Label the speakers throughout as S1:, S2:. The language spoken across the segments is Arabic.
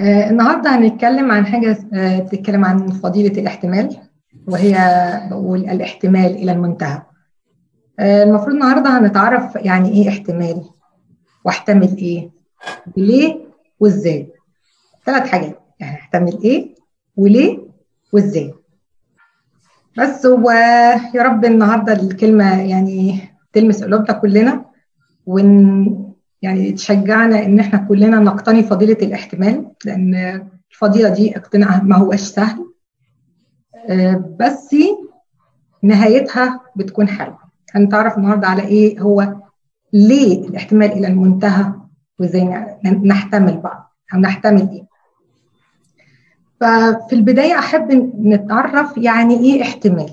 S1: آه النهارده هنتكلم عن حاجة آه بتتكلم عن فضيلة الاحتمال وهي بقول الاحتمال إلى المنتهى. آه المفروض النهارده هنتعرف يعني إيه احتمال واحتمل إيه وليه وإزاي. ثلاث حاجات يعني احتمل إيه وليه وإزاي. بس ويا رب النهارده الكلمة يعني تلمس قلوبنا كلنا ون يعني تشجعنا إن إحنا كلنا نقتني فضيلة الاحتمال لأن الفضيلة دي اقتناع ما هوش سهل. بس نهايتها بتكون حلوة. هنتعرف النهارده على إيه؟ هو ليه الاحتمال إلى المنتهى؟ وإزاي نحتمل بعض؟ أو نحتمل إيه؟ ففي البداية أحب نتعرف يعني إيه احتمال.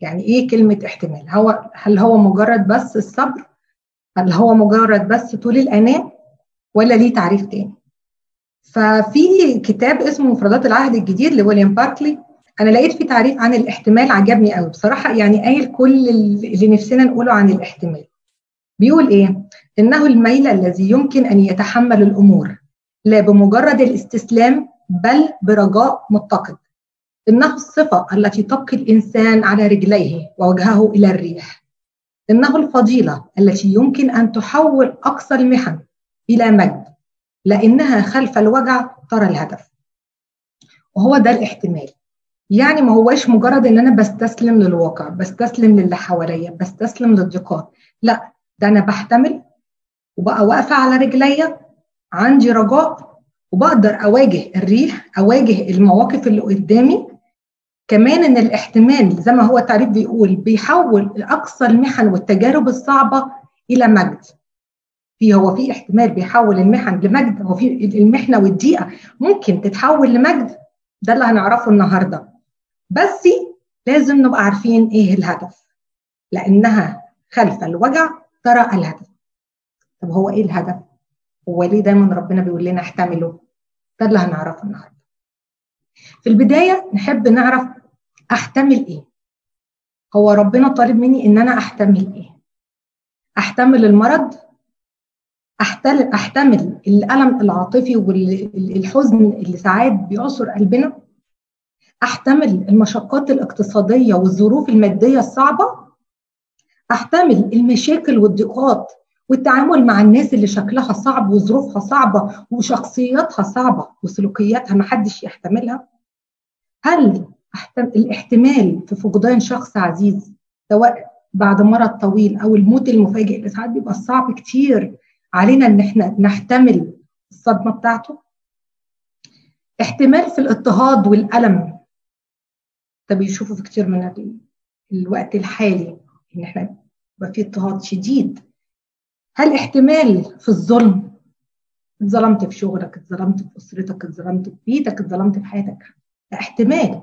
S1: يعني إيه كلمة احتمال؟ هو هل هو مجرد بس الصبر؟ هل هو مجرد بس طول الأناة ولا ليه تعريف تاني. ففي كتاب اسمه مفردات العهد الجديد لويليام باركلي. أنا لقيت فيه تعريف عن الاحتمال عجبني قوي. بصراحة يعني قايل كل اللي نفسنا نقوله عن الاحتمال. بيقول إيه؟ إنه الميل الذي يمكن أن يتحمل الأمور لا بمجرد الاستسلام بل برجاء متقد. إنه الصفة التي تبقي الإنسان على رجليه ووجهه إلى الريح. إنه الفضيلة التي يمكن أن تحول أقصى المحن إلى مجد لأنها خلف الوجع ترى الهدف. وهو ده الاحتمال. يعني ما هواش مجرد إن أنا بستسلم للواقع بستسلم للي حواليا بستسلم للضيقات. لا ده أنا بحتمل وبقى واقفة على رجليا عندي رجاء وبقدر أواجه الريح أواجه المواقف اللي قدامي كمان إن الاحتمال زي ما هو التعريف بيقول بيحول اقصى المحن والتجارب الصعبة إلى مجد. في هو في احتمال بيحول المحن لمجد هو في المحنة والضيقة ممكن تتحول لمجد. ده اللي هنعرفه النهارده. بس لازم نبقى عارفين إيه الهدف. لأنها خلف الوجع ترى الهدف. طب هو إيه الهدف؟ هو ليه دايما ربنا بيقول لنا احتملوا؟ ده اللي هنعرفه النهارده. في البداية نحب نعرف أحتمل إيه؟ هو ربنا طالب مني إن أنا أحتمل إيه؟ أحتمل المرض؟ احتمل أحتمل الألم العاطفي والحزن اللي ساعات بيعصر قلبنا؟ أحتمل المشقات الاقتصادية والظروف المادية الصعبة؟ أحتمل المشاكل والضيقات والتعامل مع الناس اللي شكلها صعب وظروفها صعبة وشخصياتها صعبة وسلوكياتها محدش يحتملها؟ هل الاحتمال في فقدان شخص عزيز سواء بعد مرض طويل أو الموت المفاجئ اللي ساعات بيبقى صعب كتير علينا إن إحنا نحتمل الصدمة بتاعته. احتمال في الاضطهاد والألم ده بيشوفوا في كتير من الوقت الحالي إن إحنا يبقى في اضطهاد شديد. هل احتمال في الظلم؟ اتظلمت في شغلك اتظلمت في أسرتك اتظلمت في بيتك اتظلمت في حياتك احتمال.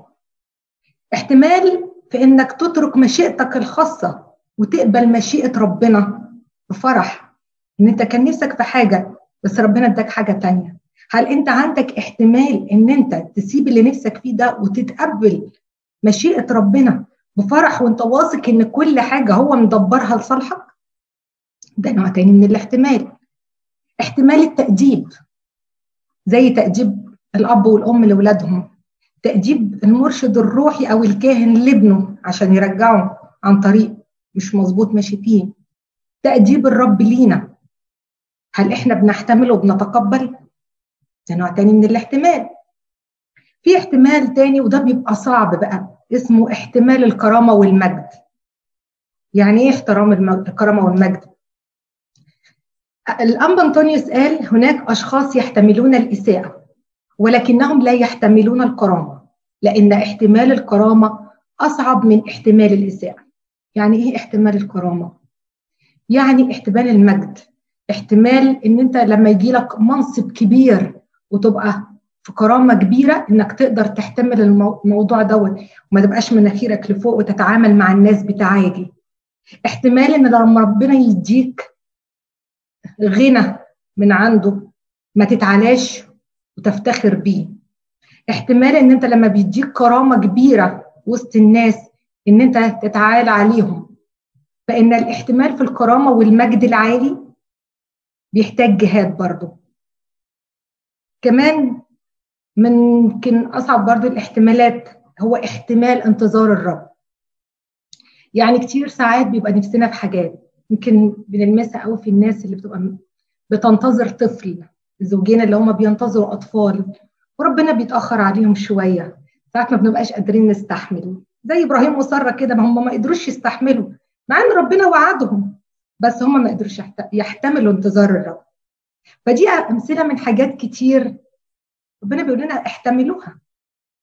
S1: احتمال في إنك تترك مشيئتك الخاصة وتقبل مشيئة ربنا بفرح إن أنت كان نفسك في حاجة بس ربنا اداك حاجة تانية. هل أنت عندك احتمال إن أنت تسيب اللي نفسك فيه ده وتتقبل مشيئة ربنا بفرح وأنت واثق إن كل حاجة هو مدبرها لصالحك؟ ده نوع تاني من الاحتمال. احتمال التأديب زي تأديب الأب والأم لأولادهم تأديب المرشد الروحي أو الكاهن لابنه عشان يرجعه عن طريق مش مظبوط ماشي فيه. تأديب الرب لينا. هل إحنا بنحتمل وبنتقبل؟ ده نوع تاني من الاحتمال. في احتمال تاني وده بيبقى صعب بقى اسمه احتمال الكرامة والمجد. يعني إيه احترام الكرامة والمجد؟ الأنبا أنطونيوس قال هناك أشخاص يحتملون الإساءة ولكنهم لا يحتملون الكرامة. لأن احتمال الكرامة أصعب من احتمال الإساءة يعني إيه احتمال الكرامة؟ يعني احتمال المجد. احتمال إن أنت لما يجي لك منصب كبير وتبقى في كرامة كبيرة إنك تقدر تحتمل الموضوع دوت وما تبقاش مناخيرك لفوق وتتعامل مع الناس بتعادي احتمال إن لما ربنا يديك غنى من عنده ما تتعلاش وتفتخر بيه. احتمال إن أنت لما بيديك كرامة كبيرة وسط الناس إن أنت تتعالى عليهم. فإن الاحتمال في الكرامة والمجد العالي بيحتاج جهاد برضه. كمان من يمكن أصعب برضو الاحتمالات هو احتمال انتظار الرب. يعني كتير ساعات بيبقى نفسنا في حاجات يمكن بنلمسها قوي في الناس اللي بتبقى بتنتظر طفل الزوجين اللي هم بينتظروا أطفال. وربنا بيتأخر عليهم شوية ساعات ما بنبقاش قادرين نستحمل زي إبراهيم وسارة كده ما هم ما قدروش يستحملوا مع إن ربنا وعدهم بس هم ما قدروش يحتملوا انتظار الرب. فدي أمثلة من حاجات كتير ربنا بيقول لنا احتملوها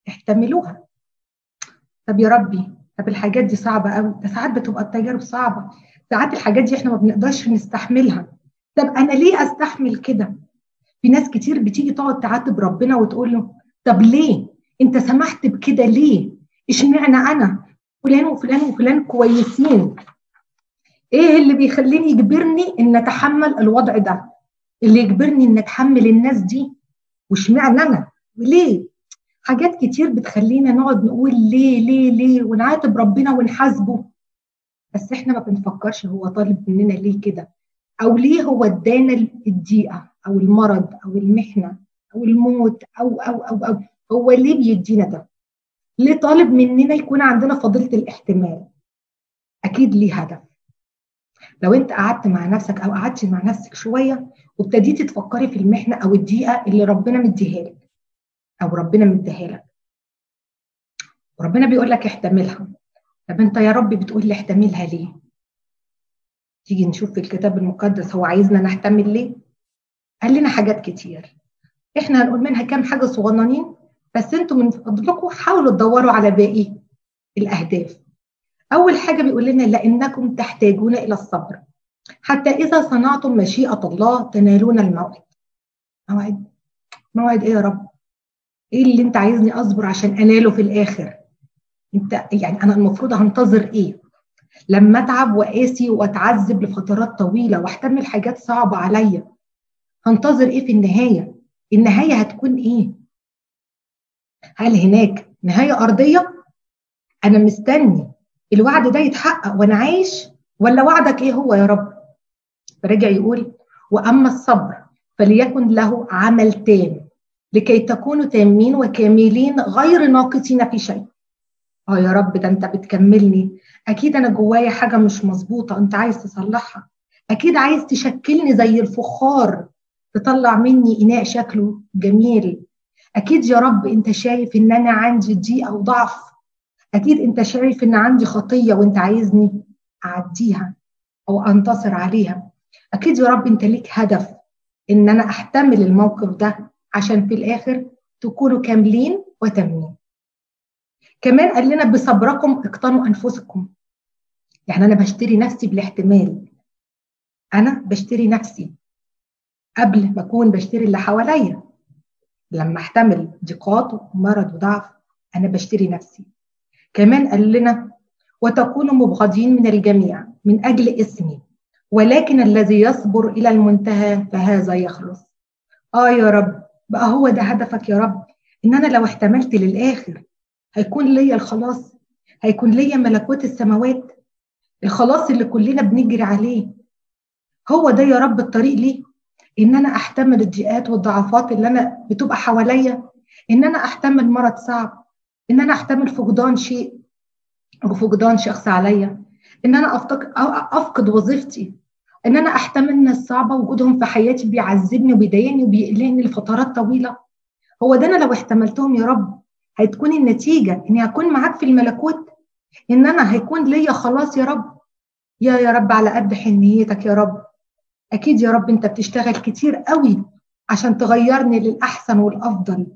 S1: احتملوها. طب يا ربي طب الحاجات دي صعبة قوي ده ساعات بتبقى التجارب صعبة ساعات الحاجات دي إحنا ما بنقدرش نستحملها. طب أنا ليه أستحمل كده؟ في ناس كتير بتيجي تقعد تعاتب ربنا وتقول له طب ليه؟ انت سمحت بكده ليه؟ اشمعنى أنا؟ فلان وفلان وفلان كويسين. إيه اللي بيخليني يجبرني إن اتحمل الوضع ده؟ اللي يجبرني إن اتحمل الناس دي؟ واشمعنى أنا؟ وليه؟ حاجات كتير بتخلينا نقعد نقول ليه ليه ليه؟ ونعاتب ربنا ونحاسبه. بس إحنا ما بنفكرش هو طالب مننا ليه كده؟ أو ليه هو ادانا الضيقه أو المرض أو المحنة أو الموت أو أو أو أو. هو ليه بيدينا ده؟ ليه طالب مننا يكون عندنا فضيلة الاحتمال؟ أكيد ليه هدف. لو أنت قعدت مع نفسك أو قعدت مع نفسك شوية وابتديتي تفكري في المحنة أو الضيقه اللي ربنا مديها لك أو ربنا مديها لك. وربنا بيقول لك احتملها. طب أنت يا رب بتقول لي احتملها ليه؟ تيجي نشوف في الكتاب المقدس هو عايزنا نحتمل ليه؟ قال لنا حاجات كتير. إحنا هنقول منها كام حاجة صغننين بس أنتوا من فضلكم حاولوا تدوروا على باقي الأهداف. أول حاجة بيقول لنا لأنكم تحتاجون إلى الصبر. حتى إذا صنعتم مشيئة الله تنالون الموعد. موعد. موعد إيه يا رب؟ إيه اللي أنت عايزني أصبر عشان أناله في الآخر؟ أنت يعني أنا المفروض هنتظر إيه؟ لما أتعب وقاسي وأتعذب لفترات طويلة واحتمل حاجات صعبة عليا. هنتظر إيه في النهاية؟ النهاية هتكون إيه؟ هل هناك نهاية أرضية؟ أنا مستني الوعد ده يتحقق وأنا عايش ولا وعدك إيه هو يا رب؟ فرجع يقول وأما الصبر فليكن له عمل تام لكي تكونوا تامين وكاملين غير ناقصين في شيء. آه يا رب ده أنت بتكملني. أكيد أنا جوايا حاجة مش مظبوطة أنت عايز تصلحها. أكيد عايز تشكلني زي الفخار. تطلع مني إناء شكله جميل. أكيد يا رب أنت شايف إن أنا عندي ضيقه وضعف أكيد أنت شايف إن عندي خطية وأنت عايزني أعديها أو أنتصر عليها. أكيد يا رب أنت ليك هدف إن أنا احتمل الموقف ده عشان في الآخر تكونوا كاملين وتامين كمان قال لنا بصبركم اقتنوا أنفسكم. يعني أنا بشتري نفسي بالاحتمال. أنا بشتري نفسي. قبل ما أكون بشتري اللي حواليا. لما احتمل ضيقات ومرض وضعف أنا بشتري نفسي. كمان قال لنا وتكونوا مبغضين من الجميع من أجل اسمي ولكن الذي يصبر إلى المنتهى فهذا يخلص. آه يا رب بقى هو ده هدفك يا رب إن أنا لو احتملت للآخر هيكون ليا الخلاص هيكون ليا ملكوت السماوات الخلاص اللي كلنا بنجري عليه. هو ده يا رب الطريق ليه إن أنا احتمل الضيقات والضعفات اللي أنا بتبقى حواليا إن أنا احتمل مرض صعب إن أنا احتمل فقدان شيء أو فقدان شخص عليا إن أنا أفقد وظيفتي إن أنا احتمل الناس صعبة وجودهم في حياتي بيعذبني وبيضايقني وبيقلقني لفترات طويلة. هو ده أنا لو احتملتهم يا رب هتكون النتيجة إني هكون معاك في الملكوت إن أنا هيكون ليا خلاص يا رب. يا يا رب على قد حنيتك يا رب. أكيد يا رب أنت بتشتغل كتير قوي عشان تغيرني للأحسن والأفضل.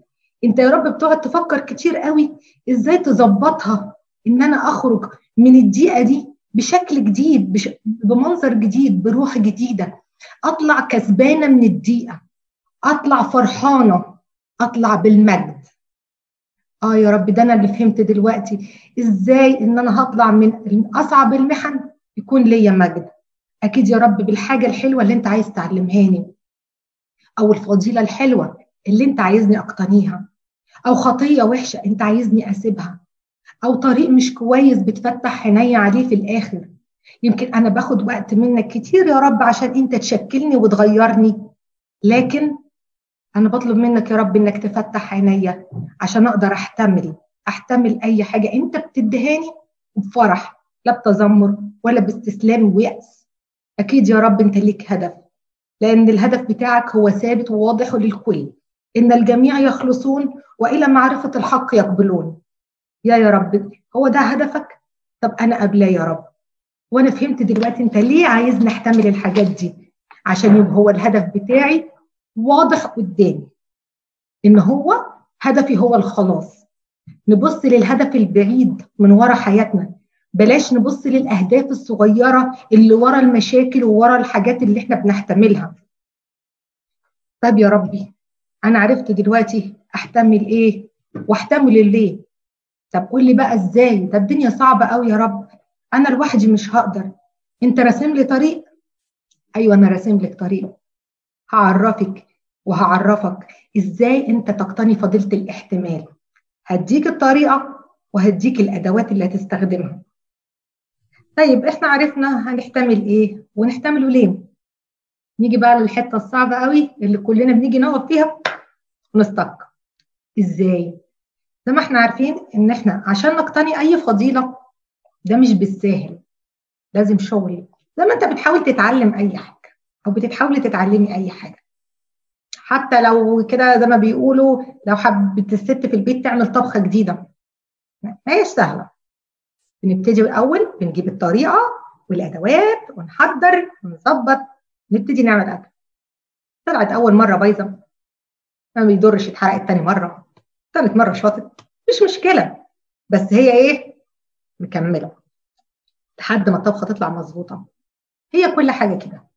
S1: أنت يا رب بتقعد تفكر كتير قوي إزاي تظبطها إن أنا أخرج من الضيقة دي بشكل جديد بش... بمنظر جديد بروح جديدة. أطلع كسبانة من الضيقة. أطلع فرحانة. أطلع بالمجد. آه يا رب ده أنا اللي فهمت دلوقتي إزاي إن أنا هطلع من أصعب المحن يكون ليا مجد. أكيد يا رب بالحاجة الحلوة اللي أنت عايز تعلمهاني أو الفضيلة الحلوة اللي أنت عايزني أقتنيها أو خطية وحشة أنت عايزني أسيبها أو طريق مش كويس بتفتح عيني عليه في الآخر. يمكن أنا باخد وقت منك كتير يا رب عشان أنت تشكلني وتغيرني لكن أنا بطلب منك يا رب إنك تفتح عينيا عشان أقدر أحتمل أحتمل أي حاجة أنت بتدهاني بفرح لا بتذمر ولا باستسلام ويأس. أكيد يا رب أنت ليك هدف لأن الهدف بتاعك هو ثابت وواضح للكل إن الجميع يخلصون وإلى معرفة الحق يقبلون. يا يا رب هو ده هدفك؟ طب أنا قبلاه يا رب. وأنا فهمت دلوقتي أنت ليه عايز نحتمل الحاجات دي؟ عشان يبقى هو الهدف بتاعي واضح قدامي إن هو هدفي هو الخلاص. نبص للهدف البعيد من ورا حياتنا. بلاش نبص للأهداف الصغيرة اللي ورا المشاكل وورا الحاجات اللي إحنا بنحتملها. طب يا ربي أنا عرفت دلوقتي أحتمل إيه وأحتمل ليه طب قول لي بقى إزاي؟ ده الدنيا صعبة قوي يا رب. أنا لوحدي مش هقدر. أنت راسم لي طريق؟ أيوه أنا راسم لك طريق. هعرفك وهعرفك إزاي أنت تقتني فضيلة الاحتمال. هديك الطريقة وهديك الأدوات اللي هتستخدمها. طيب إحنا عرفنا هنحتمل إيه ونحتمله ليه. نيجي بقى للحتة الصعبة قوي اللي كلنا بنيجي نقف فيها ونستق إزاي؟ زي ما إحنا عارفين إن إحنا عشان نقتني أي فضيلة ده مش بالساهل. لازم شغل. زي ما أنت بتحاول تتعلم أي حاجة أو بتحاولي تتعلمي أي حاجة. حتى لو كده زي ما بيقولوا لو حبت الست في البيت تعمل طبخة جديدة. ما هيش سهلة. بنبتدي الأول بنجيب الطريقة والأدوات ونحضر ونظبط نبتدي نعمل أكل. طلعت أول مرة بايظة. ما بيضرش اتحرقت تاني مرة. ثالث مرة شاطت. مش مشكلة. بس هي إيه؟ مكملة. لحد ما الطبخة تطلع مظبوطة. هي كل حاجة كده.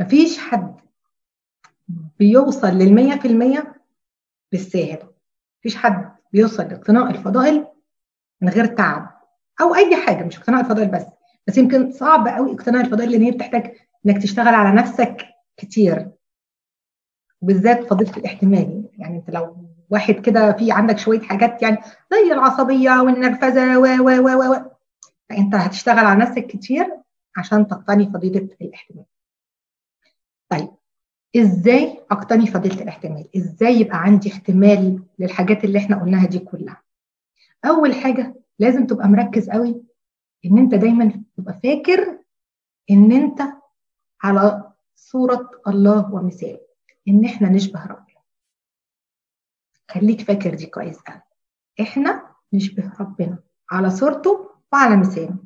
S1: مفيش حد بيوصل للمية في المية بالساهل. مفيش حد بيوصل لاقتناء الفضائل من غير تعب. أو أي حاجة مش اقتناء الفضائل بس بس يمكن صعب قوي اقتناء الفضائل لأن هي بتحتاج إنك تشتغل على نفسك كتير وبالذات فضيلة الاحتمال يعني أنت لو واحد كده في عندك شوية حاجات يعني زي العصبية والنرفزة و و و و فأنت هتشتغل على نفسك كتير عشان تقتني فضيلة الاحتمال. طيب إزاي أقتني فضيلة الاحتمال؟ إزاي يبقى عندي احتمال للحاجات اللي إحنا قلناها دي كلها؟ أول حاجة لازم تبقى مركز قوي إن أنت دايما تبقى فاكر إن أنت على صورة الله ومثاله إن إحنا نشبه ربنا. خليك فاكر دي كويس قوي. إحنا نشبه ربنا على صورته وعلى مثاله.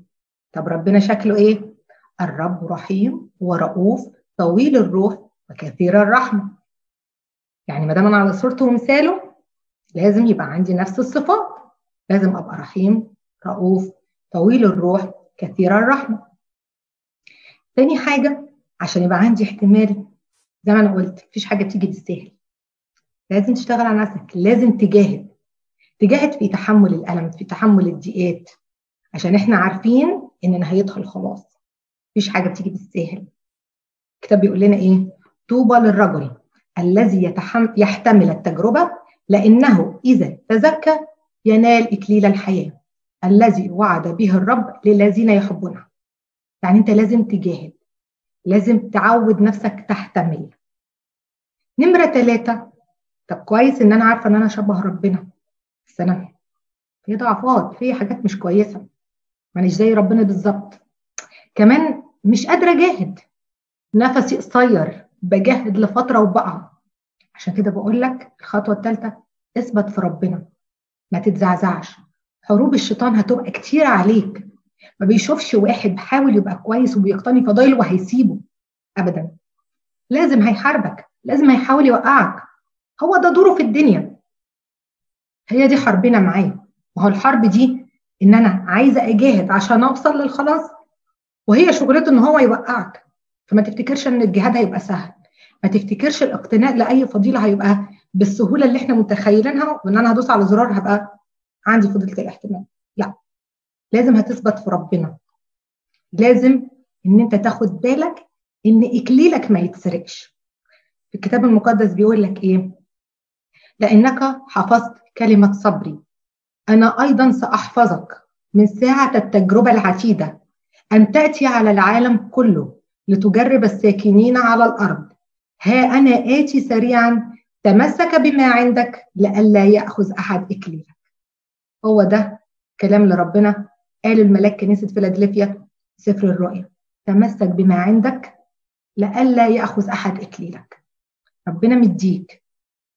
S1: طب ربنا شكله إيه؟ الرب رحيم ورؤوف طويل الروح وكثير الرحمة. يعني ما دام أنا على صورته ومثاله لازم يبقى عندي نفس الصفات. لازم أبقى رحيم رؤوف طويل الروح كثير الرحمة. تاني حاجة عشان يبقى عندي احتمال زي ما أنا قلت مفيش حاجة بتيجي بالسهل. لازم تشتغل على نفسك لازم تجاهد تجاهد في تحمل الألم في تحمل الضيقات عشان إحنا عارفين ان نهايتها الخلاص مفيش حاجة بتيجي بالساهل الكتاب بيقول لنا إيه طوبى للرجل الذي. يحتمل التجربة لأنه إذا تزكى ينال إكليل الحياة الذي وعد به الرب للذين يحبونه. يعني أنت لازم تجاهد لازم تعود نفسك تحتمل نمرة ثلاثة طب كويس إن أنا عارفة إن أنا شبه ربنا. بس أنا في ضعفات في حاجات مش كويسة. مانيش زي ربنا بالظبط. كمان مش قادرة أجاهد. نفسي قصير بجاهد لفترة وبقع عشان كده بقول لك الخطوة الثالثه اثبت في ربنا. ما تتزعزعش. حروب الشيطان هتبقى كتير عليك. ما بيشوفش واحد بيحاول يبقى كويس وبيقتني فضايل وهيسيبه. ابدا. لازم هيحاربك. لازم هيحاول يوقعك. هو ده دوره في الدنيا. هي دي حربنا معاه. وهو الحرب دي إن أنا عايزة أجاهد عشان أوصل للخلاص. وهي شغلته إن هو يوقعك. فما تفتكرش إن الجهاد هيبقى سهل. ما تفتكرش الاقتناء لأي فضيلة هيبقى بالسهولة اللي إحنا متخيلينها وإن أنا هدوس على زرار هبقى عندي فضيلة الاحتمال. لا. لازم هتثبت في ربنا. لازم إن أنت تاخد بالك إن إكليلك ما يتسرقش. في الكتاب المقدس بيقول لك إيه؟ لأنك حفظت كلمة صبري. أنا أيضا سأحفظك من ساعة التجربة العتيدة أن تأتي على العالم كله لتجرب الساكنين على الأرض. ها أنا آتي سريعا تمسك بما عندك لئلا يأخذ أحد إكليلك. هو ده كلام لربنا. قال الملاك كنيسه فيلادلفيا سفر الرؤيا. تمسك بما عندك لئلا يأخذ أحد إكليلك. ربنا مديك.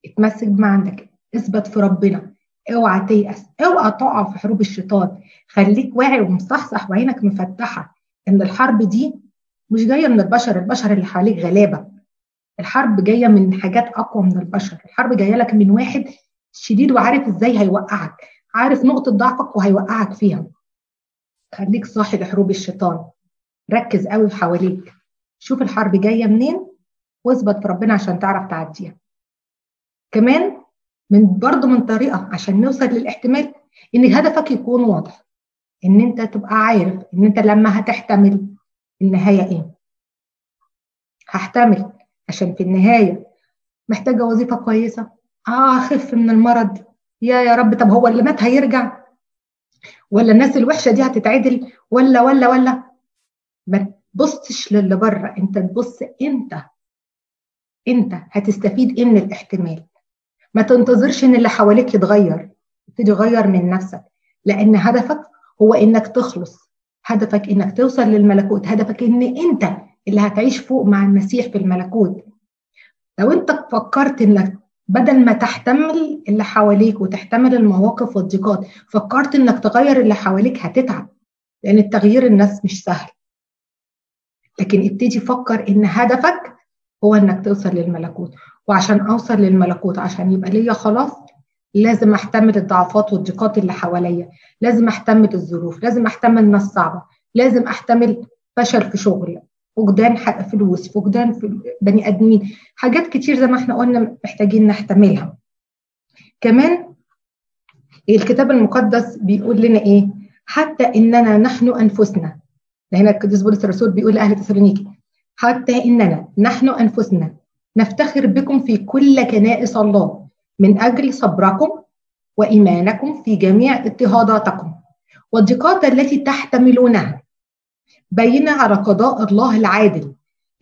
S1: اتمسك بما عندك. اثبت في ربنا. اوعى تيأس. اوعى تقع في حروب الشيطان. خليك واعي ومصحصح وعينك مفتحة إن الحرب دي مش جاية من البشر. البشر اللي حواليك غلابة. الحرب جاية من حاجات أقوى من البشر. الحرب جاية لك من واحد شديد وعارف إزاي هيوقعك عارف نقطة ضعفك وهيوقعك فيها. خليك صاحي لحروب الشيطان. ركز قوي في حواليك. شوف الحرب جاية منين واثبت في ربنا عشان تعرف تعديها. كمان من برضه من طريقة عشان نوصل للاحتمال إن هدفك يكون واضح. إن أنت تبقى عارف إن أنت لما هتحتمل النهاية إيه. هحتمل عشان في النهاية محتاجة وظيفة كويسة. آه أخف من المرض. يا يا رب. طب هو اللي مات هيرجع؟ ولا الناس الوحشة دي هتتعدل؟ ولا ولا ولا. ما تبصش للي بره أنت تبص انت انت هتستفيد إيه من الاحتمال؟ ما تنتظرش إن اللي حواليك يتغير ابتدي غير من نفسك. لأن هدفك هو إنك تخلص. هدفك إنك توصل للملكوت. هدفك إن أنت اللي هتعيش فوق مع المسيح في الملكوت. لو انت فكرت انك بدل ما تحتمل اللي حواليك وتحتمل المواقف والضيقات فكرت انك تغير اللي حواليك هتتعب لأن التغيير الناس مش سهل. لكن ابتدي فكر إن هدفك هو إنك توصل للملكوت. وعشان أوصل للملكوت عشان يبقى ليا خلاص لازم أحتمل الضعفات والضيقات اللي حواليا. لازم أحتمل الظروف. لازم أحتمل ناس صعبة. لازم أحتمل فشل في شغل. فقدان فلوس فقدان بني آدمين حاجات كتير زي ما إحنا قلنا محتاجين نحتملها. كمان الكتاب المقدس بيقول لنا إيه؟ حتى إننا نحن أنفسنا. هنا القديس بولس الرسول بيقول لأهل تسالونيكي حتى إننا نحن أنفسنا نفتخر بكم في كل كنائس الله من أجل صبركم وإيمانكم في جميع اضطهاداتكم. والضيقات التي تحتملونها. بينة على قضاء الله العادل.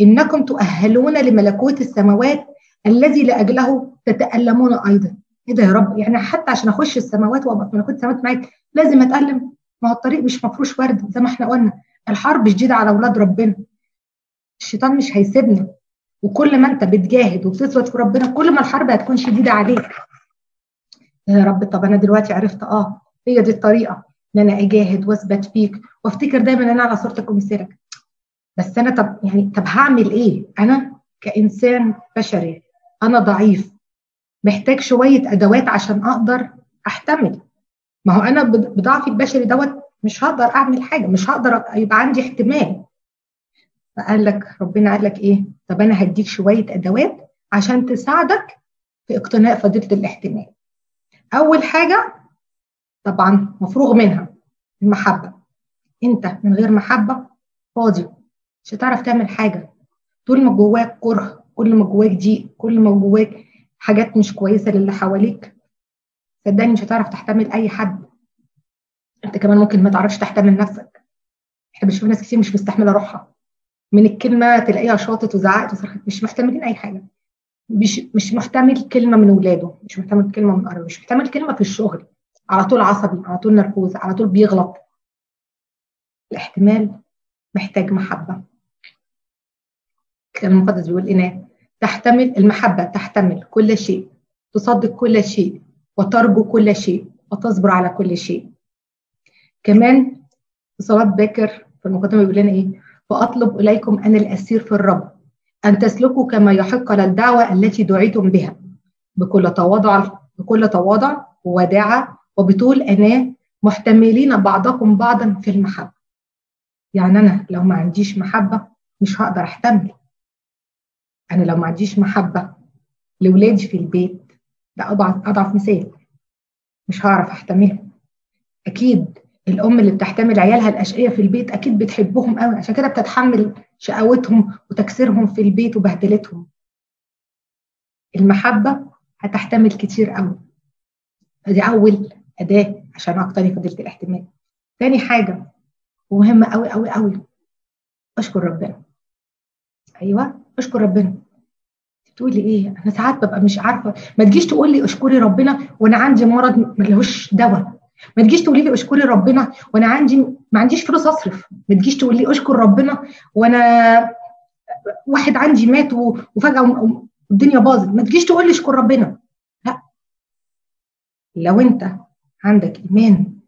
S1: إنكم تؤهلون لملكوت السماوات الذي لأجله تتألمون أيضا. إيه ده يا رب؟ يعني حتى عشان أخش السماوات وأبقى في ملكوت السماوات معاك لازم أتألم. ما هو الطريق مش مفروش ورد زي ما إحنا قلنا. الحرب شديدة على أولاد ربنا. الشيطان مش هيسيبنا. وكل ما أنت بتجاهد وبتثبت في ربنا كل ما الحرب هتكون شديدة عليك. يا رب؟ طب أنا دلوقتي عرفت آه هي دي الطريقة. إن أنا أجاهد وأثبت فيك وأفتكر دايما إن أنا على صورتك ومثالك بس أنا طب يعني طب هعمل إيه؟ أنا كإنسان بشري أنا ضعيف محتاج شوية أدوات عشان أقدر أحتمل. ما هو أنا بضعفي البشري دوت مش هقدر أعمل حاجة مش هقدر يبقى عندي احتمال. فقال لك ربنا قال لك إيه؟ طب أنا هديك شوية أدوات عشان تساعدك في اقتناء فضيلة الاحتمال. أول حاجة طبعا مفروغ منها المحبة. أنت من غير محبة فاضي مش هتعرف تعمل حاجة. طول ما جواك كره كل ما جواك ضيق كل ما جواك حاجات مش كويسة للي حواليك صدقني مش هتعرف تحتمل أي حد. أنت كمان ممكن ما تعرفش تحتمل نفسك. إحنا بنشوف ناس كتير مش مستحملة روحها. من الكلمة تلاقيها شاطت وزعقت وصرخت مش محتملين أي حاجة. مش مش محتمل كلمة من ولاده مش محتمل كلمة من قرايبه مش محتمل كلمة في الشغل. على طول عصبي على طول نرفوز على طول بيغلط. الاحتمال محتاج محبة. الكتاب المقدس بيقول إيه تحتمل المحبة تحتمل كل شيء تصدق كل شيء وترجو كل شيء وتصبر على كل شيء. كمان في صلاة باكر في المقدمة بيقول لنا إيه؟ فأطلب إليكم أنا الأسير في الرب أن تسلكوا كما يحق للدعوة التي دعيتم بها بكل تواضع بكل تواضع ووداعة وبطول أناة محتملين بعضكم بعضا في المحبة. يعني أنا لو ما عنديش محبة مش هقدر أحتمل. أنا لو ما عنديش محبة لولادي في البيت ده أضعف أضعف مثال. مش هعرف أحتملهم. أكيد الأم اللي بتحتمل عيالها الأشقية في البيت أكيد بتحبهم قوي عشان كده بتتحمل شقاوتهم وتكسيرهم في البيت وبهدلتهم. المحبة هتحتمل كتير قوي فدي أول أداة عشان أقتني فضيله الاحتمال. تاني حاجة ومهمة قوي قوي قوي أشكر ربنا. أيوه أشكر ربنا. تقولي إيه؟ أنا ساعات ببقى مش عارفة. ما تجيش تقول لي أشكري ربنا وأنا عندي مرض ملهوش دواء. ما تجيش تقولي لي أشكري ربنا وأنا عندي ما عنديش فلوس أصرف. ما تجيش تقول لي أشكر ربنا وأنا واحد عندي مات وفجأة الدنيا باظت. ما تجيش تقول لي أشكر ربنا. لا. لو أنت عندك إيمان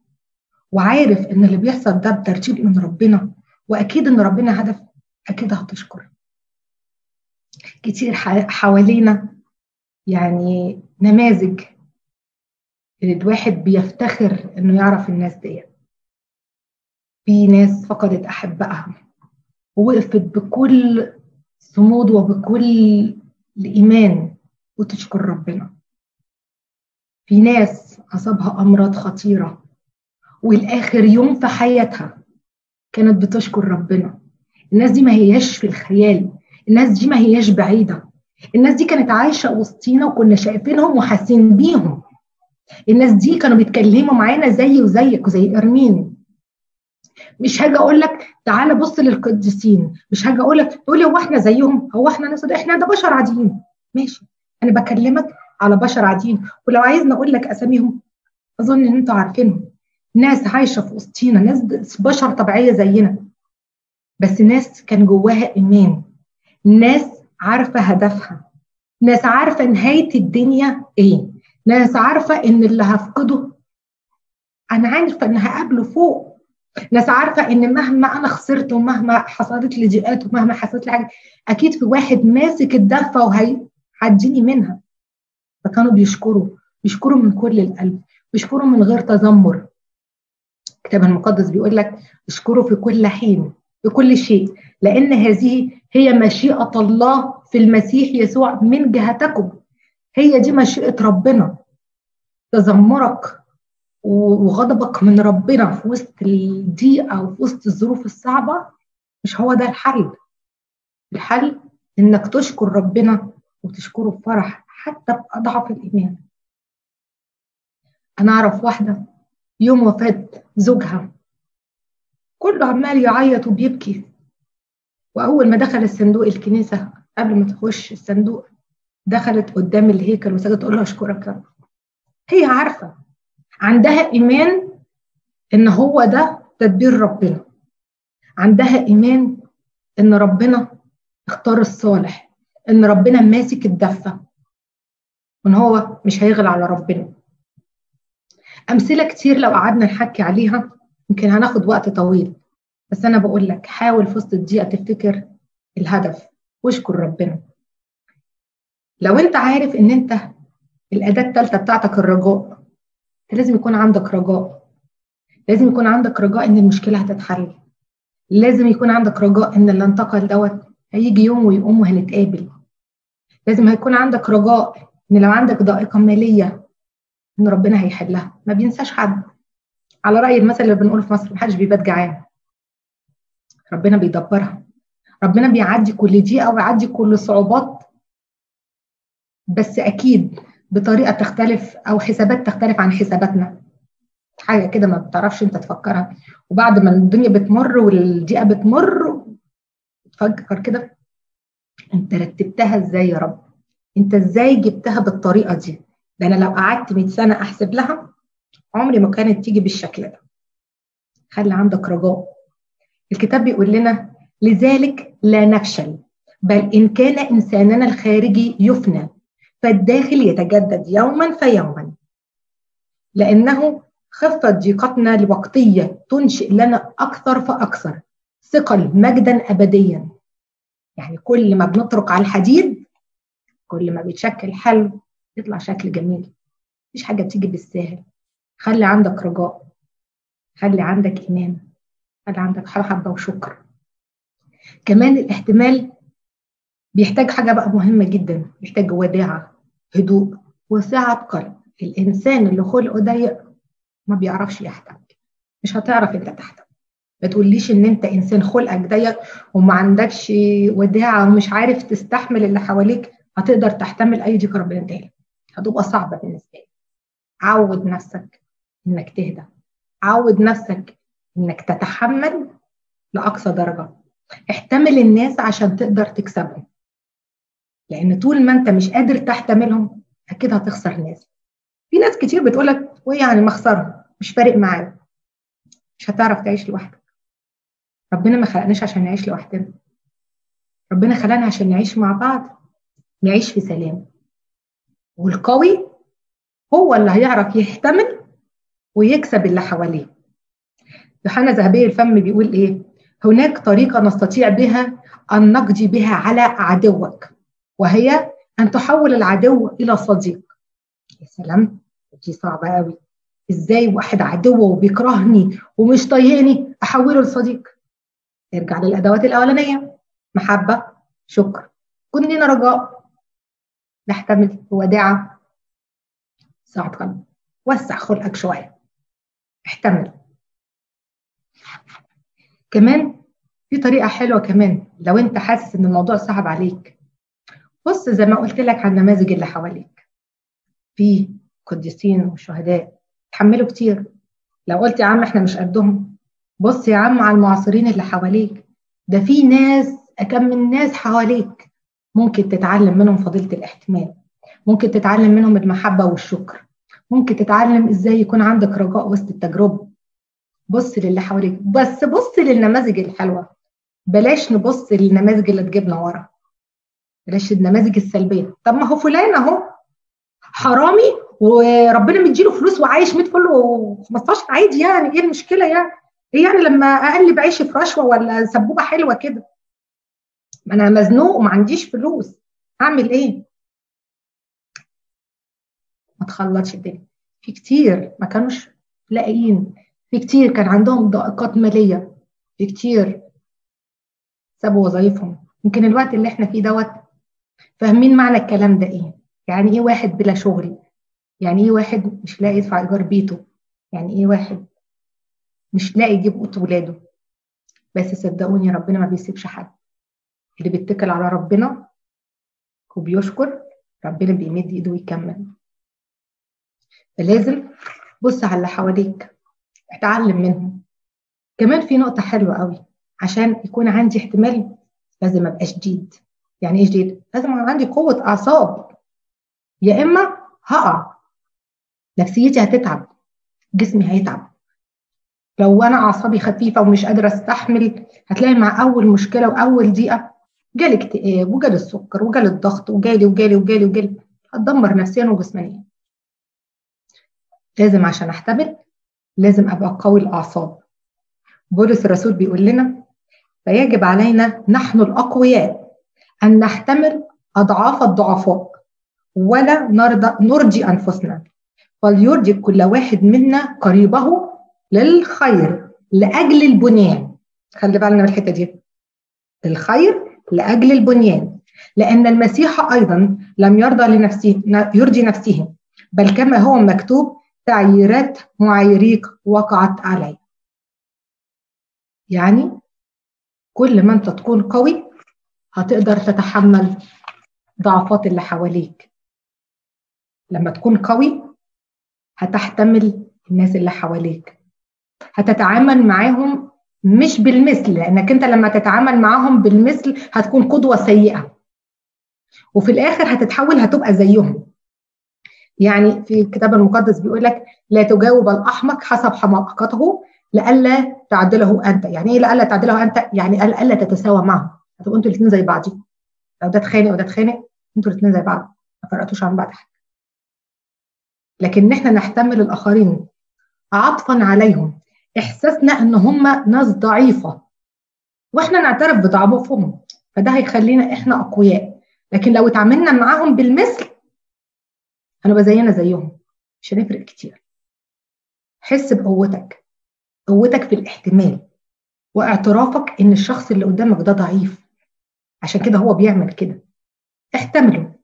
S1: وعارف إن اللي بيحصل ده بترتيب من ربنا وأكيد إن ربنا هدف أكيد هتشكر كتير حوالينا يعني نماذج الواحد بيفتخر إنه يعرف الناس دي. في ناس فقدت أحبائها ووقفت بكل صمود وبكل الإيمان وتشكر ربنا. في ناس أصابها أمراض خطيرة. والآخر يوم في حياتها كانت بتشكر ربنا. الناس دي ما هياش في الخيال. الناس دي ما هياش بعيدة. الناس دي كانت عايشة وسطينا وكنا شايفينهم وحاسين بيهم. الناس دي كانوا بيتكلموا معانا زي وزيك وزي ارمين مش هاجي أقول لك تعالى بص للقديسين. مش هاجي أقول لك تقول لي هو إحنا زيهم؟ هو إحنا ناس؟ إحنا ده بشر عاديين. ماشي. أنا بكلمك على بشر عاديين. ولو عايزني أقول لك أساميهم أظن إن أنتوا عارفينهم. ناس عايشة في وسطينا ناس بشر طبيعية زينا. بس ناس كان جواها إيمان. ناس عارفة هدفها. ناس عارفة نهاية الدنيا إيه. ناس عارفة إن اللي هفقده أنا عارفة إن هقابله فوق. ناس عارفة إن مهما أنا خسرت ومهما حصلت لي ومهما حصلت لي حاجة أكيد في واحد ماسك الدفة وهيعديني منها. فكانوا بيشكروا بيشكروا من كل القلب بيشكروا من غير تذمر. الكتاب المقدس بيقول لك اشكروا في كل حين في كل شيء لأن هذه هي مشيئة الله في المسيح يسوع من جهتكم. هي دي مشيئة ربنا. تذمرك وغضبك من ربنا في وسط الضيقة وفي وسط الظروف الصعبة مش هو ده الحل. الحل إنك تشكر ربنا وتشكره بفرح. حتى بأضعف الإيمان. أنا أعرف واحدة يوم وفاة زوجها كله عمال يعيط وبيبكي. وأول ما دخل الصندوق الكنيسة قبل ما تخش الصندوق دخلت قدام الهيكل وسجدت تقول له أشكرك. رب هي عارفة عندها إيمان إن هو ده تدبير ربنا. عندها إيمان إن ربنا اختار الصالح إن ربنا ماسك الدفة. وإن هو مش هيغلى على ربنا. أمثلة كتير لو قعدنا نحكي عليها يمكن هناخد وقت طويل. بس أنا بقول لك حاول في وسط الدقيقه تفتكر الهدف. واشكر ربنا. لو أنت عارف إن أنت الأداة الثالثه بتاعتك الرجاء لازم يكون عندك رجاء. لازم يكون عندك رجاء إن المشكلة هتتحل. لازم يكون عندك رجاء إن اللي انتقل دوت هيجي يوم ويقوم وهنتقابل. لازم هيكون عندك رجاء إن لو عندك ضائقة مالية إن ربنا هيحلها. ما بينساش حد. على رأي المثل اللي بنقوله في مصر محدش بيبات جعان. ربنا بيدبرها. ربنا بيعدي كل دقيقه ويعدي كل صعوبات. بس أكيد بطريقة تختلف أو حسابات تختلف عن حساباتنا. حاجة كده ما بتعرفش أنت تفكرها. وبعد ما الدنيا بتمر والدقيقه بتمر تفكر كده أنت رتبتها إزاي يا رب؟ انت إزاي جبتها بالطريقة دي؟ ده أنا لو قعدت 100 سنة احسب لها عمري ما كانت تيجي بالشكل ده. خلي عندك رجاء. الكتاب بيقول لنا لذلك لا نفشل بل إن كان إنساننا الخارجي يفنى فالداخل يتجدد يوما فيوما. لأنه خفت ضيقتنا الوقتية تنشئ لنا أكثر فأكثر ثقل مجدا أبديا. يعني كل ما بنطرق على الحديد كل ما بيتشكل حل يطلع شكل جميل. مفيش حاجة بتيجي بالساهل. خلي عندك رجاء. خلي عندك إيمان. خلي عندك حبة وشكر. كمان الاحتمال بيحتاج حاجة بقى مهمة جدا. بيحتاج وداعة هدوء وسعة قلب الإنسان اللي خلقه ضيق ما بيعرفش يحتمل مش هتعرف أنت تحتمل ما تقوليش إن أنت إنسان خلقك ضيق وما عندكش وداعة ومش عارف تستحمل اللي حواليك. هتقدر تحتمل أي ضيقة ربنا اداها هتبقى صعبة بالنسبة لك عود نفسك إنك تهدى. عود نفسك إنك تتحمل لأقصى درجة. احتمل الناس عشان تقدر تكسبهم. لأن طول ما أنت مش قادر تحتملهم أكيد هتخسر ناس في ناس كتير بتقول لك وإيه يعني ما اخسرهم مش فارق معايا. مش هتعرف تعيش لوحدك. ربنا ما خلقناش عشان نعيش لوحدنا. ربنا خلقنا عشان نعيش مع بعض. نعيش في سلام. والقوي هو اللي هيعرف يحتمل ويكسب اللي حواليه. يوحنا ذهبي الفم بيقول إيه؟ هناك طريقة نستطيع بها أن نقضي بها على عدوك وهي أن تحول العدو إلى صديق. يا سلام دي صعبة قوي إزاي واحد عدو وبيكرهني ومش طايقني أحوله لصديق؟ ارجع للأدوات الأولانية. محبة شكر. كن لنا رجاء. نحتمل وداعة. ساعة قلب وسع خلقك شوية. احتمل. كمان في طريقة حلوة كمان. لو انت حاسس إن الموضوع صعب عليك بص زي ما قلت لك على النماذج اللي حواليك. في قديسين وشهداء. تحملوا كتير. لو قلت يا عم إحنا مش قدهم بص يا عم على المعاصرين اللي حواليك. ده في ناس كم من ناس حواليك. ممكن تتعلم منهم فضيلة الاحتمال ممكن تتعلم منهم المحبة والشكر ممكن تتعلم إزاي يكون عندك رجاء وسط التجربة بص للي حواليك بس بص للنماذج الحلوة بلاش نبص للنماذج اللي تجيبنا ورا بلاش النماذج السلبية طب ما هو فلان أهو حرامي وربنا مديله فلوس وعايش 100 فل و15 عادي يعني إيه المشكلة يعني؟ إيه يعني لما اقلب عيشي في رشوة ولا سبوبة حلوة كده؟ أنا مزنوق وما عنديش فلوس. أعمل إيه؟ ما تخلطش الدنيا. في كتير ما كانوش لاقيين. في كتير كان عندهم ضائقات مالية. في كتير سابوا وظايفهم. يمكن الوقت اللي إحنا فيه دوت فاهمين معنى الكلام ده إيه. يعني إيه واحد بلا شغل؟ يعني إيه واحد مش لاقي يدفع إيجار بيته؟ يعني إيه واحد مش لاقي يجيب قوت ولاده؟ بس صدقوني ربنا ما بيسيبش حد. اللي بيتكل على ربنا وبيشكر ربنا بيمد إيده ويكمل. فلازم بص على اللي حواليك اتعلم منهم. كمان في نقطة حلوة قوي عشان يكون عندي احتمال لازم أبقى شديد. يعني إيه شديد؟ لازم عندي قوة أعصاب. يا إما هقع نفسيتي هتتعب جسمي هيتعب. لو أنا أعصابي خفيفة ومش قادرة أستحمل هتلاقي مع أول مشكلة وأول ضيقة جالي اكتئاب وجالي السكر وجالي الضغط وجالي وجالي وجالي وجالي هتدمر نفسيا وجسمانيا. لازم عشان أحتمل لازم أبقى قوي الأعصاب. بولس الرسول بيقول لنا فيجب علينا نحن الأقوياء أن نحتمل أضعاف الضعفاء ولا نرضى نرضي أنفسنا. فليرضي كل واحد منا قريبه للخير لأجل البنيان. خلي بالنا من الحتة دي. الخير لأجل البنيان لأن المسيح أيضا لم يرضى لنفسه يرضي نفسه بل كما هو مكتوب تعييرات معايريك وقعت علي يعني كل ما انت تكون قوي هتقدر تتحمل ضعفات اللي حواليك. لما تكون قوي هتحتمل الناس اللي حواليك. هتتعامل معاهم مش بالمثل لأنك أنت لما تتعامل معاهم بالمثل هتكون قدوة سيئة. وفي الآخر هتتحول هتبقى زيهم. يعني في الكتاب المقدس بيقول لك لا تجاوب الأحمق حسب حماقته لئلا تعدله أنت. يعني إيه لئلا تعدله أنت؟ يعني الا تتساوى معه. هتبقوا أنتوا الاثنين زي بعض لو ده اتخانق وده اتخانق أنتوا الاثنين زي بعض. ما فرقتوش عن بعض حاجة. لكن إحنا نحتمل الآخرين عطفا عليهم. إحساسنا إن هم ناس ضعيفة. وإحنا نعترف بضعفهم. فده هيخلينا إحنا أقوياء. لكن لو اتعاملنا معاهم بالمثل هنبقى زينا زيهم. مش هنفرق كتير. حس بقوتك. قوتك في الاحتمال. واعترافك إن الشخص اللي قدامك ده ضعيف. عشان كده هو بيعمل كده. احتمله.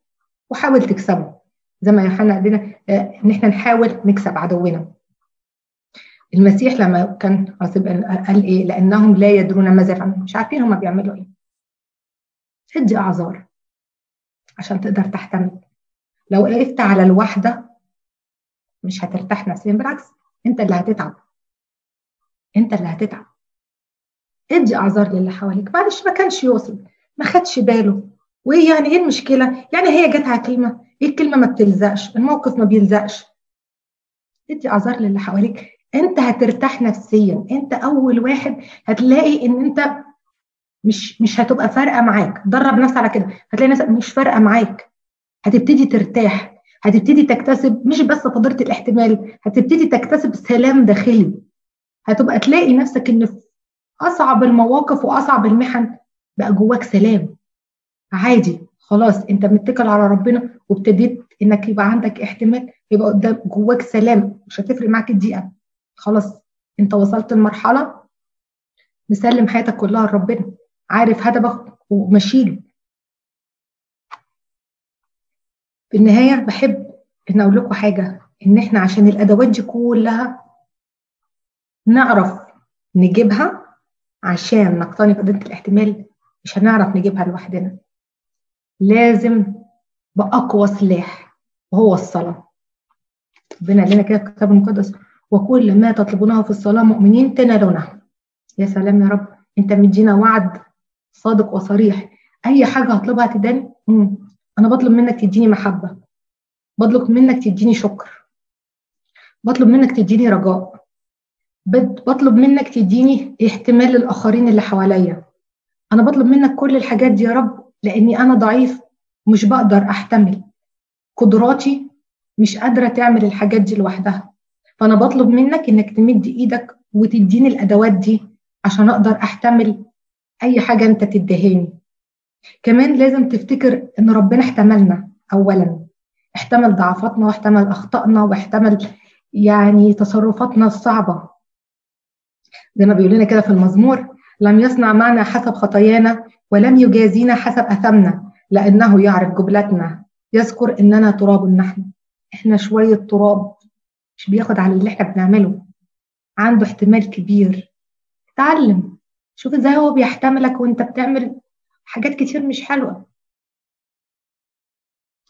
S1: وحاول تكسبه. زي ما يوحنا قال لنا إن إحنا نحاول نكسب عدونا. المسيح لما كان قال إيه؟ لأنهم لا يدرون ماذا يفعلون. مش عارفين هم بيعملوا إيه. ادي أعذار عشان تقدر تحتمل. لو وقفت على الواحده مش هترتاح نفسيا بالعكس أنت اللي هتتعب. أنت اللي هتتعب. ادي أعذار للي حواليك. معلش ما كانش يوصل. ما خدش باله. وإيه يعني؟ إيه المشكلة؟ يعني هي جت على كلمة. إيه الكلمة ما بتلزقش؟ الموقف ما بيلزقش. ادي أعذار للي حواليك. انت هترتاح نفسيا. انت أول واحد هتلاقي إن انت مش مش هتبقى فارقة معاك. درب نفسك على كده. هتلاقي نفسك مش فارقة معاك. هتبتدي ترتاح. هتبتدي تكتسب مش بس قدره الاحتمال هتبتدي تكتسب سلام داخلي. هتبقى تلاقي نفسك إن في أصعب المواقف وأصعب المحن بقى جواك سلام. عادي. خلاص أنت متكل على ربنا وابتديت إنك يبقى عندك احتمال يبقى قدام جواك سلام. مش هتفرق معاك الدقيقة. خلاص انت وصلت لمرحلة مسلم حياتك كلها لربنا عارف هدفك وماشي في النهاية بحب إن أقول لكم حاجة إن إحنا عشان الأدوات دي كلها نعرف نجيبها عشان نقتني قضيه الاحتمال مش هنعرف نجيبها لوحدنا. لازم بأقوى سلاح وهو الصلاة. ربنا لنا كده في الكتاب المقدس وكل ما تطلبونه في الصلاة مؤمنين تنالونه. يا سلام يا رب. أنت مدينا وعد صادق وصريح. أي حاجة هطلبها تداني؟ أنا بطلب منك تديني محبة. بطلب منك تديني شكر. بطلب منك تديني رجاء. بطلب منك تديني احتمال للاخرين اللي حواليا. أنا بطلب منك كل الحاجات دي يا رب لأني أنا ضعيف مش بقدر أحتمل. قدراتي مش قادرة تعمل الحاجات دي لوحدها. فأنا بطلب منك إنك تمد إيدك وتديني الأدوات دي عشان أقدر أحتمل أي حاجة أنت تدهاني. كمان لازم تفتكر إن ربنا احتملنا اولا. احتمل ضعفاتنا واحتمل اخطائنا واحتمل يعني تصرفاتنا الصعبة. زي ما بيقول لنا كده في المزمور لم يصنع معنا حسب خطايانا ولم يجازينا حسب أثمنا لأنه يعرف جبلتنا يذكر إننا تراب نحن. إحنا شوية تراب. مش بياخد على اللي إحنا بنعمله. عنده احتمال كبير. اتعلم. شوف إزاي هو بيحتملك وانت بتعمل حاجات كتير مش حلوة.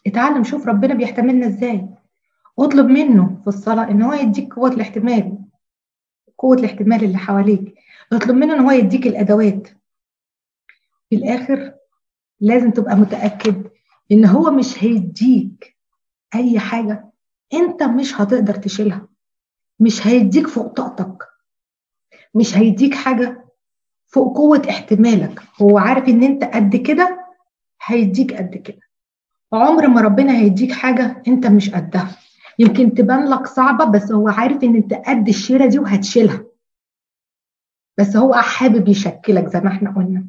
S1: اتعلم. شوف ربنا بيحتملنا إزاي. اطلب منه في الصلاة ان هو يديك قوة الاحتمال. قوة الاحتمال اللي حواليك. اطلب منه ان هو يديك الأدوات. في الآخر لازم تبقى متأكد ان هو مش هيديك أي حاجة انت مش هتقدر تشيلها. مش هيديك فوق طاقتك. مش هيديك حاجة فوق قوة احتمالك. هو عارف ان انت قد كده هيديك قد كده. عمر ما ربنا هيديك حاجة انت مش قدها. يمكن تبان لك صعبة بس هو عارف ان انت قد الشيلة دي وهتشيلها. بس هو حابب يشكلك زي ما إحنا قلنا.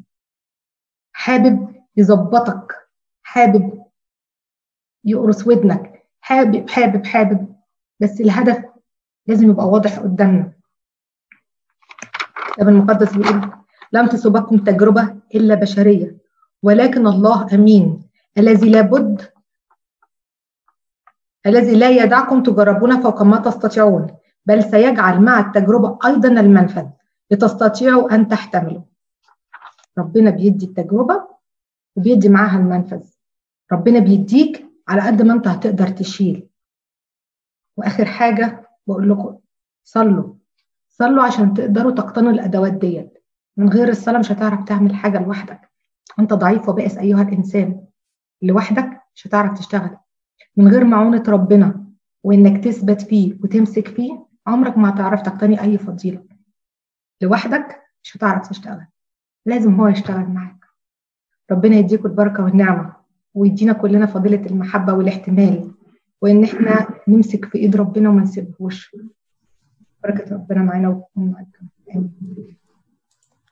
S1: حابب يظبطك. حابب يقرص ودنك. حابب حابب حابب بس الهدف لازم يبقى واضح قدامنا. الكتاب المقدس بيقول لم تصبكم تجربة إلا بشرية ولكن الله أمين الذي لابد الذي لا يدعكم تجربون فوق ما تستطيعون بل سيجعل مع التجربة أيضا المنفذ لتستطيعوا أن تحتملوا. ربنا بيدي التجربة وبيدي معاها المنفذ. ربنا بيديك على قد ما انت هتقدر تشيل. وآخر حاجة بقول لكم صلوا. صلوا عشان تقدروا تقتنوا الأدوات ديت. من غير الصلاة مش هتعرف تعمل حاجة لوحدك. انت ضعيف وبائس أيها الإنسان. لوحدك مش هتعرف تشتغل. من غير معونة ربنا وإنك تثبت فيه وتمسك فيه عمرك ما هتعرف تقتني أي فضيلة. لوحدك مش هتعرف تشتغل. لازم هو يشتغل معاك. ربنا يديكم البركة والنعمة. ويدينا كلنا فضيلة المحبة والاحتمال وإن إحنا نمسك في إيد ربنا وما نسيبهوش. بركة ربنا معانا ومعاكم